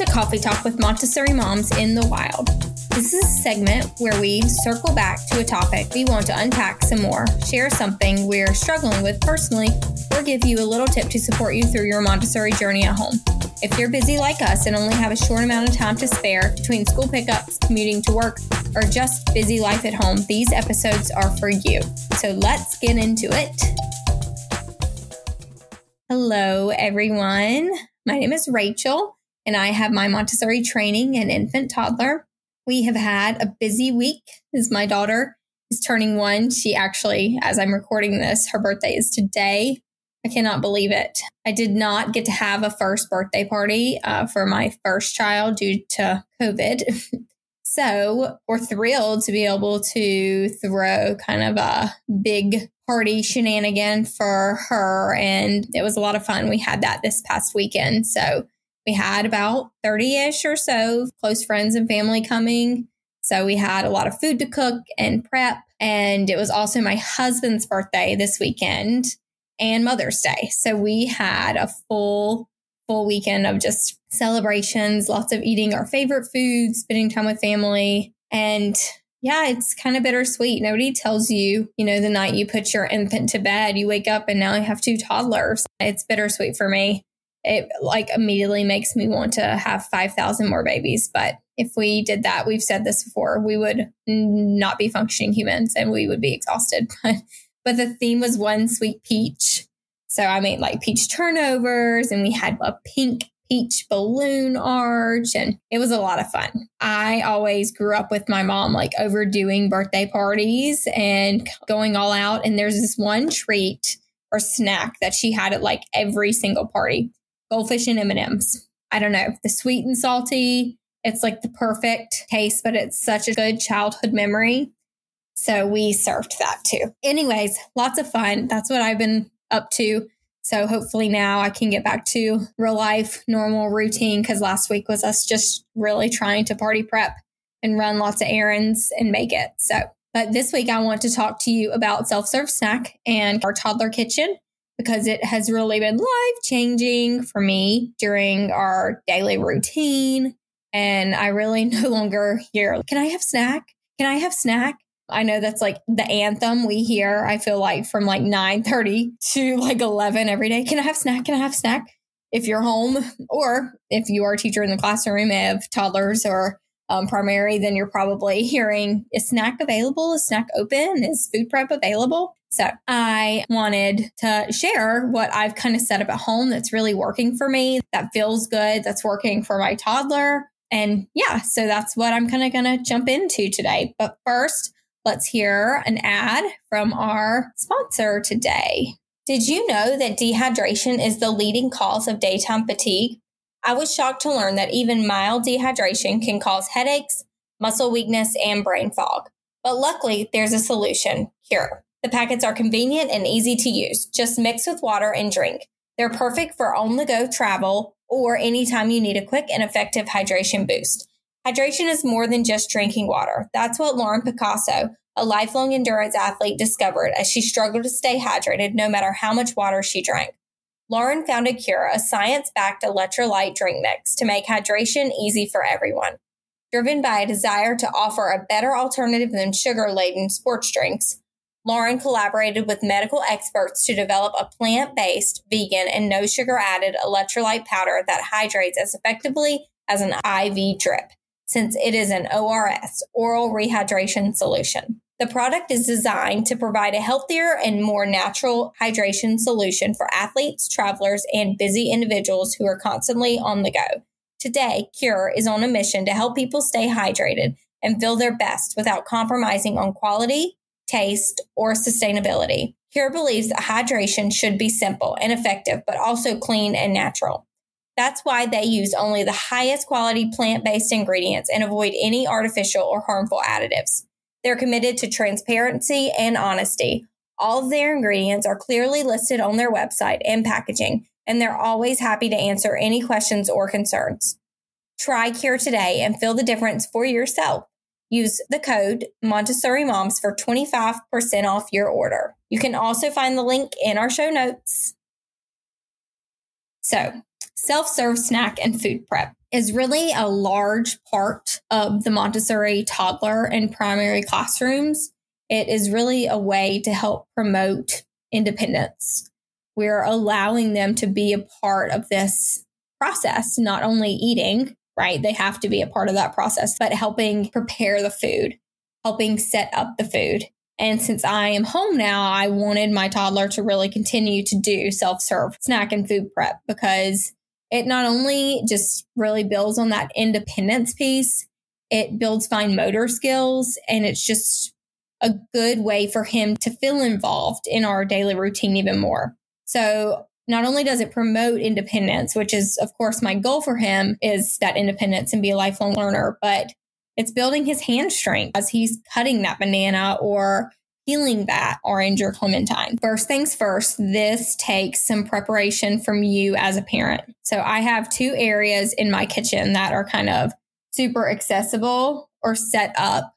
to Coffee Talk with Montessori Moms in the Wild. This is a segment where we circle back to a topic we want to unpack some more, share something we're struggling with personally, or give you a little tip to support you through your Montessori journey at home. If you're busy like us and only have a short amount of time to spare between school pickups, commuting to work, or just busy life at home, these episodes are for you. So let's get into it. Hello, everyone. My name is Rachel, and I have my Montessori training and infant toddler. We have had a busy week as my daughter is turning one. She actually, as I'm recording this, her birthday is today. I cannot believe it. I did not get to have a first birthday party uh, for my first child due to COVID. so we're thrilled to be able to throw kind of a big party shenanigan for her. And it was a lot of fun. We had that this past weekend. So we had about 30 ish or so close friends and family coming. So we had a lot of food to cook and prep. And it was also my husband's birthday this weekend and Mother's Day. So we had a full, full weekend of just celebrations, lots of eating our favorite foods, spending time with family. And yeah, it's kind of bittersweet. Nobody tells you, you know, the night you put your infant to bed, you wake up and now you have two toddlers. It's bittersweet for me it like immediately makes me want to have 5,000 more babies. But if we did that, we've said this before, we would not be functioning humans and we would be exhausted. but the theme was one sweet peach. So I made like peach turnovers and we had a pink peach balloon arch and it was a lot of fun. I always grew up with my mom like overdoing birthday parties and going all out and there's this one treat or snack that she had at like every single party goldfish and M&Ms. I don't know, the sweet and salty, it's like the perfect taste, but it's such a good childhood memory. So we served that too. Anyways, lots of fun. That's what I've been up to. So hopefully now I can get back to real life, normal routine because last week was us just really trying to party prep and run lots of errands and make it. So, but this week I want to talk to you about self serve snack and our toddler kitchen because it has really been life changing for me during our daily routine. And I really no longer hear, can I have snack? Can I have snack? I know that's like the anthem we hear, I feel like from like 9 30 to like 11 every day. Can I have snack? Can I have snack? If you're home or if you are a teacher in the classroom of toddlers or um, primary, then you're probably hearing, is snack available? Is snack open? Is food prep available? So I wanted to share what I've kind of set up at home that's really working for me, that feels good, that's working for my toddler. And yeah, so that's what I'm kind of going to jump into today. But first, let's hear an ad from our sponsor today. Did you know that dehydration is the leading cause of daytime fatigue? I was shocked to learn that even mild dehydration can cause headaches, muscle weakness, and brain fog. But luckily, there's a solution Cure. The packets are convenient and easy to use. Just mix with water and drink. They're perfect for on the go travel or anytime you need a quick and effective hydration boost. Hydration is more than just drinking water. That's what Lauren Picasso, a lifelong endurance athlete, discovered as she struggled to stay hydrated no matter how much water she drank. Lauren founded Cure, a science backed electrolyte drink mix to make hydration easy for everyone. Driven by a desire to offer a better alternative than sugar laden sports drinks, Lauren collaborated with medical experts to develop a plant based, vegan, and no sugar added electrolyte powder that hydrates as effectively as an IV drip, since it is an ORS, oral rehydration solution. The product is designed to provide a healthier and more natural hydration solution for athletes, travelers, and busy individuals who are constantly on the go. Today, Cure is on a mission to help people stay hydrated and feel their best without compromising on quality, taste, or sustainability. Cure believes that hydration should be simple and effective, but also clean and natural. That's why they use only the highest quality plant based ingredients and avoid any artificial or harmful additives. They're committed to transparency and honesty. All of their ingredients are clearly listed on their website and packaging, and they're always happy to answer any questions or concerns. Try Cure today and feel the difference for yourself. Use the code Montessori Moms for 25% off your order. You can also find the link in our show notes. So, self serve snack and food prep. is really a large part of the Montessori toddler and primary classrooms. It is really a way to help promote independence. We're allowing them to be a part of this process, not only eating, right? They have to be a part of that process, but helping prepare the food, helping set up the food. And since I am home now, I wanted my toddler to really continue to do self serve snack and food prep because it not only just really builds on that independence piece, it builds fine motor skills and it's just a good way for him to feel involved in our daily routine even more. So not only does it promote independence, which is of course my goal for him is that independence and be a lifelong learner, but it's building his hand strength as he's cutting that banana or peeling that orange or clementine. First things first, this takes some preparation from you as a parent. So I have two areas in my kitchen that are kind of super accessible or set up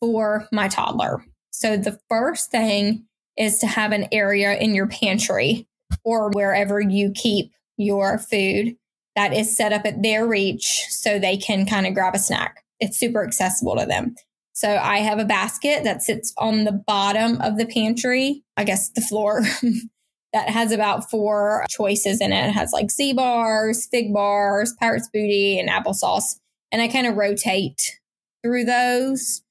for my toddler. So the first thing is to have an area in your pantry or wherever you keep your food that is set up at their reach so they can kind of grab a snack. It's super accessible to them. So I have a basket that sits on the bottom of the pantry, I guess the floor, that has about four choices in it. It has like Z bars, fig bars, pirate's booty, and applesauce. And I kind of rotate through those.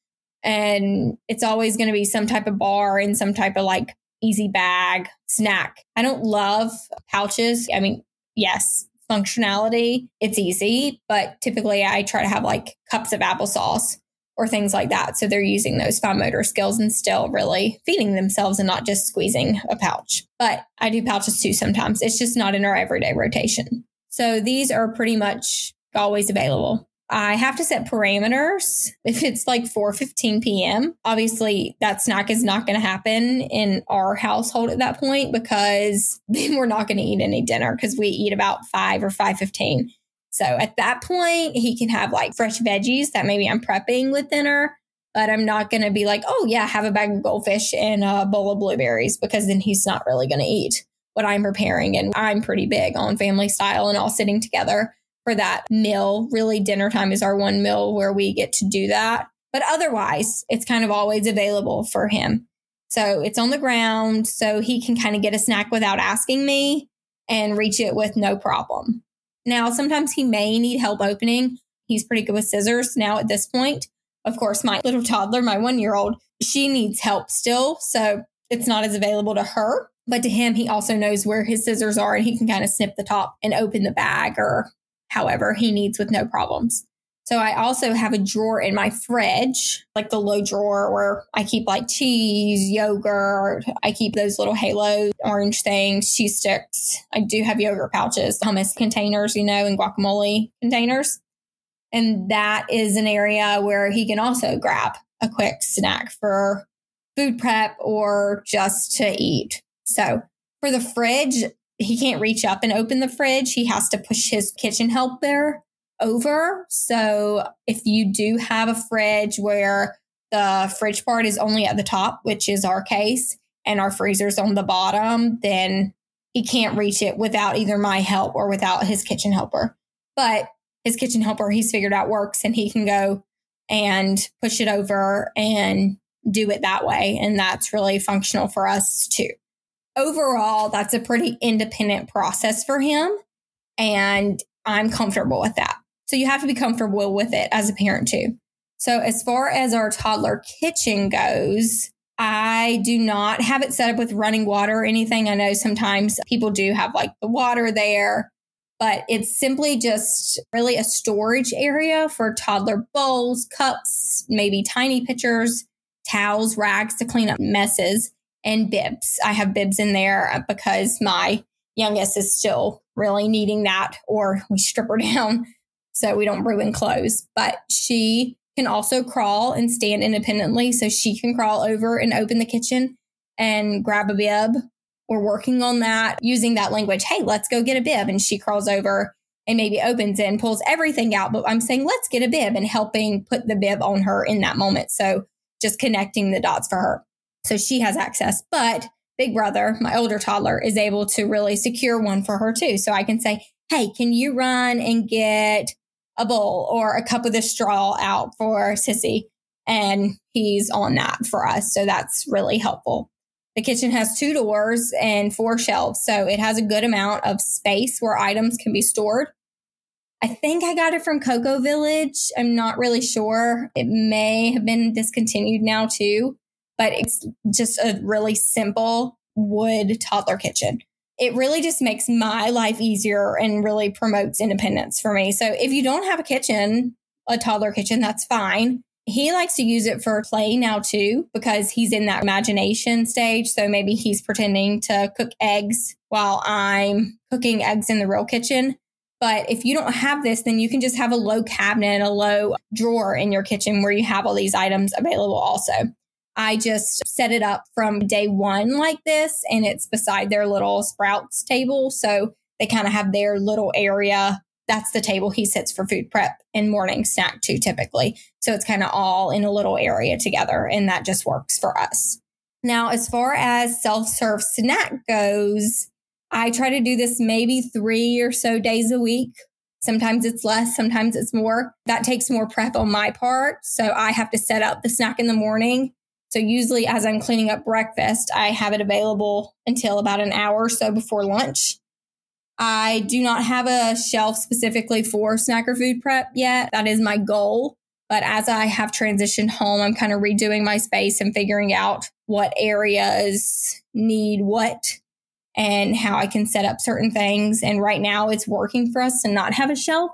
And it's always going to be some type of bar and some type of like easy bag snack. I don't love pouches. I mean, yes, functionality, it's easy, but typically I try to have like cups of applesauce or things like that. So they're using those fine motor skills and still really feeding themselves and not just squeezing a pouch. But I do pouches too sometimes. It's just not in our everyday rotation. So these are pretty much always available. I have to set parameters. If it's like 4:15 p.m., obviously that snack is not going to happen in our household at that point because then we're not going to eat any dinner because we eat about 5 or 5:15. So at that point, he can have like fresh veggies that maybe I'm prepping with dinner, but I'm not going to be like, "Oh yeah, have a bag of goldfish and a bowl of blueberries" because then he's not really going to eat what I'm preparing and I'm pretty big on family style and all sitting together for that meal. Really, dinner time is our one meal where we get to do that. But otherwise, it's kind of always available for him. So it's on the ground so he can kind of get a snack without asking me and reach it with no problem. Now, sometimes he may need help opening. He's pretty good with scissors now at this point. Of course, my little toddler, my one year old, she needs help still. So it's not as available to her. But to him, he also knows where his scissors are and he can kind of snip the top and open the bag or however he needs with no problems. So I also have a drawer in my fridge, like the low drawer where I keep like cheese, yogurt. I keep those little halo orange things, cheese sticks. I do have yogurt pouches, hummus containers, you know, and guacamole containers. And that is an area where he can also grab a quick snack for food prep or just to eat. So for the fridge, he can't reach up and open the fridge. He has to push his kitchen helper over. So if you do have a fridge where the fridge part is only at the top, which is our case, and our freezer's on the bottom, then he can't reach it without either my help or without his kitchen helper. But his kitchen helper, he's figured out works and he can go and push it over and do it that way. And that's really functional for us too overall, that's a pretty independent process for him. And I'm comfortable with that. So you have to be comfortable with it as a parent too. So as far as our toddler kitchen goes, I do not have it set up with running water or anything. I know sometimes people do have like the water there, but it's simply just really a storage area for toddler bowls, cups, maybe tiny pitchers, towels, rags to clean up messes and bibs. I have bibs in there because my youngest is still really needing that, or we strip her down so we don't ruin clothes. But she can also crawl and stand independently. So she can crawl over and open the kitchen and grab a bib. We're working on that using that language. Hey, let's go get a bib. And she crawls over and maybe opens it and pulls everything out. But I'm saying, let's get a bib and helping put the bib on her in that moment. So just connecting the dots for her. So she has access. But Big Brother, my older toddler, is able to really secure one for her too. So I can say, hey, can you run and get a bowl or a cup of the straw out for Sissy. And he's on that for us. So that's really helpful. The kitchen has two doors and four shelves. So it has a good amount of space where items can be stored. I think I got it from Coco Village. I'm not really sure. It may have been discontinued now too, but it's just a really simple wood toddler kitchen. It really just makes my life easier and really promotes independence for me. So if you don't have a kitchen, a toddler kitchen, that's fine. He likes to use it for play now too, because he's in that imagination stage. So maybe he's pretending to cook eggs while I'm cooking eggs in the real kitchen. But if you don't have this, then you can just have a low cabinet, a low drawer in your kitchen where you have all these items available also. I just set it up from day one like this, and it's beside their little sprouts table. So they kind of have their little area. That's the table he sits for food prep and morning snack too, typically. So it's kind of all in a little area together, and that just works for us. Now, as far as self serve snack goes, I try to do this maybe three or so days a week. Sometimes it's less, sometimes it's more. That takes more prep on my part. So I have to set up the snack in the morning. So usually as I'm cleaning up breakfast, I have it available until about an hour or so before lunch. I do not have a shelf specifically for snacker food prep yet. That is my goal. But as I have transitioned home, I'm kind of redoing my space and figuring out what areas need what and how I can set up certain things. And right now it's working for us to not have a shelf.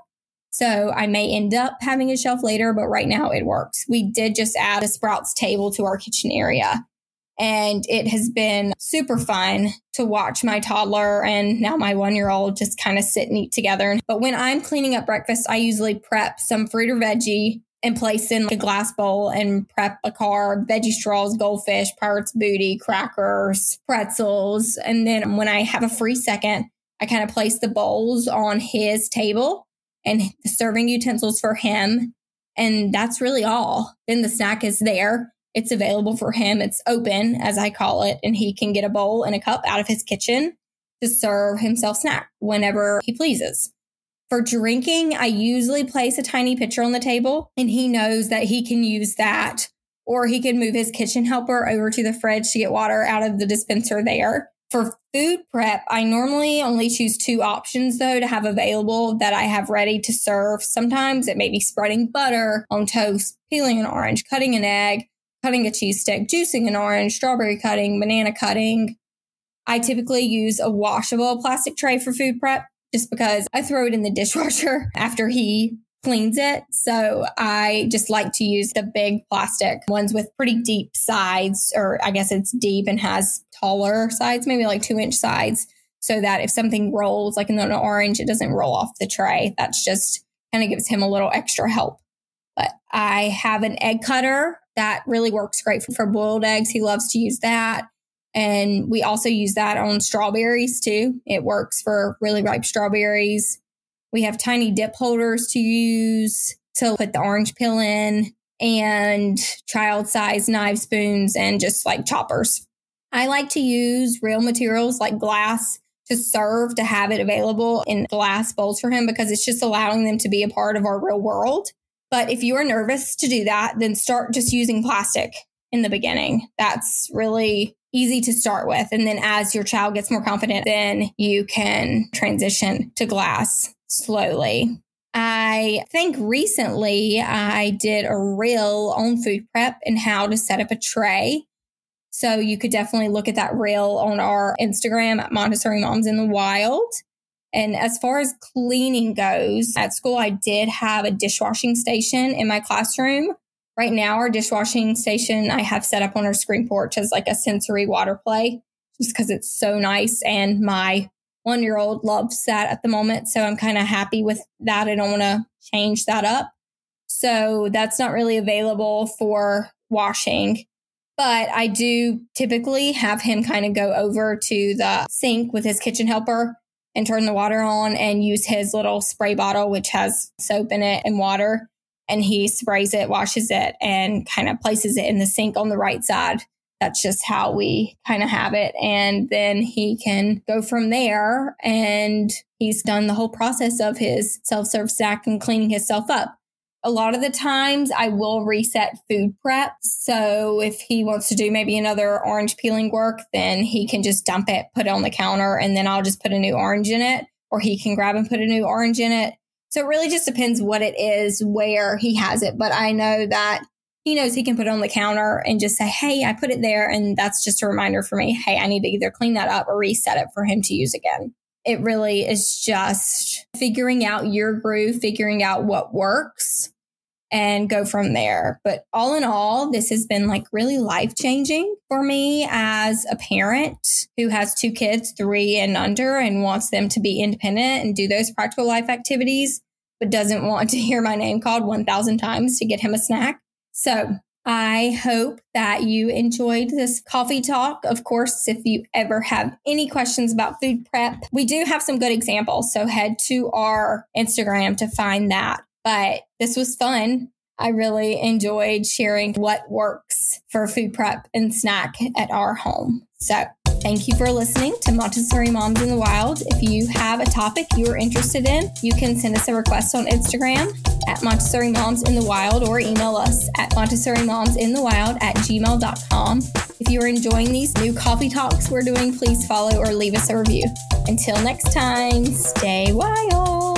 So I may end up having a shelf later, but right now it works. We did just add a Sprouts table to our kitchen area. And it has been super fun to watch my toddler and now my one year old just kind of sit and eat together. But when I'm cleaning up breakfast, I usually prep some fruit or veggie and place in like a glass bowl and prep a carb, veggie straws, goldfish, pirate's booty, crackers, pretzels. And then when I have a free second, I kind of place the bowls on his table and serving utensils for him. And that's really all. Then the snack is there. It's available for him. It's open, as I call it, and he can get a bowl and a cup out of his kitchen to serve himself snack whenever he pleases. For drinking, I usually place a tiny pitcher on the table and he knows that he can use that or he can move his kitchen helper over to the fridge to get water out of the dispenser there. For food prep, I normally only choose two options though to have available that I have ready to serve. Sometimes it may be spreading butter on toast, peeling an orange, cutting an egg, cutting a cheese stick, juicing an orange, strawberry cutting, banana cutting. I typically use a washable plastic tray for food prep just because I throw it in the dishwasher after he cleans it. So I just like to use the big plastic ones with pretty deep sides, or I guess it's deep and has taller sides, maybe like two inch sides, so that if something rolls, like in the orange, it doesn't roll off the tray. That's just kind of gives him a little extra help. But I have an egg cutter that really works great for, for boiled eggs. He loves to use that. And we also use that on strawberries too. It works for really ripe strawberries. We have tiny dip holders to use to put the orange peel in and child size knife spoons and just like choppers. I like to use real materials like glass to serve to have it available in glass bowls for him because it's just allowing them to be a part of our real world. But if you are nervous to do that, then start just using plastic in the beginning. That's really easy to start with. And then as your child gets more confident, then you can transition to glass slowly. I think recently I did a reel on food prep and how to set up a tray. So you could definitely look at that reel on our Instagram at Montessori Moms in the Wild. And as far as cleaning goes, at school, I did have a dishwashing station in my classroom Right now, our dishwashing station I have set up on our screen porch as like a sensory water play just because it's so nice. And my one year old loves that at the moment. So I'm kind of happy with that. I don't want to change that up. So that's not really available for washing. But I do typically have him kind of go over to the sink with his kitchen helper and turn the water on and use his little spray bottle, which has soap in it and water and he sprays it, washes it, and kind of places it in the sink on the right side. That's just how we kind of have it. And then he can go from there. And he's done the whole process of his self serve stack and cleaning himself up. A lot of the times I will reset food prep. So if he wants to do maybe another orange peeling work, then he can just dump it, put it on the counter, and then I'll just put a new orange in it, or he can grab and put a new orange in it. So it really just depends what it is, where he has it. But I know that he knows he can put it on the counter and just say, Hey, I put it there. And that's just a reminder for me. Hey, I need to either clean that up or reset it for him to use again. It really is just figuring out your groove, figuring out what works and go from there. But all in all, this has been like really life changing for me as a parent who has two kids, three and under, and wants them to be independent and do those practical life activities, but doesn't want to hear my name called 1,000 times to get him a snack. So I hope that you enjoyed this coffee talk. Of course, if you ever have any questions about food prep, we do have some good examples. So head to our Instagram to find that. But this was fun. I really enjoyed sharing what works for food prep and snack at our home. So Thank you for listening to Montessori Moms in the Wild. If you have a topic you're interested in, you can send us a request on Instagram at Montessori Moms in the Wild or email us at Montessori Moms in the Wild at gmail.com. If you are enjoying these new coffee talks we're doing, please follow or leave us a review. Until next time, stay wild.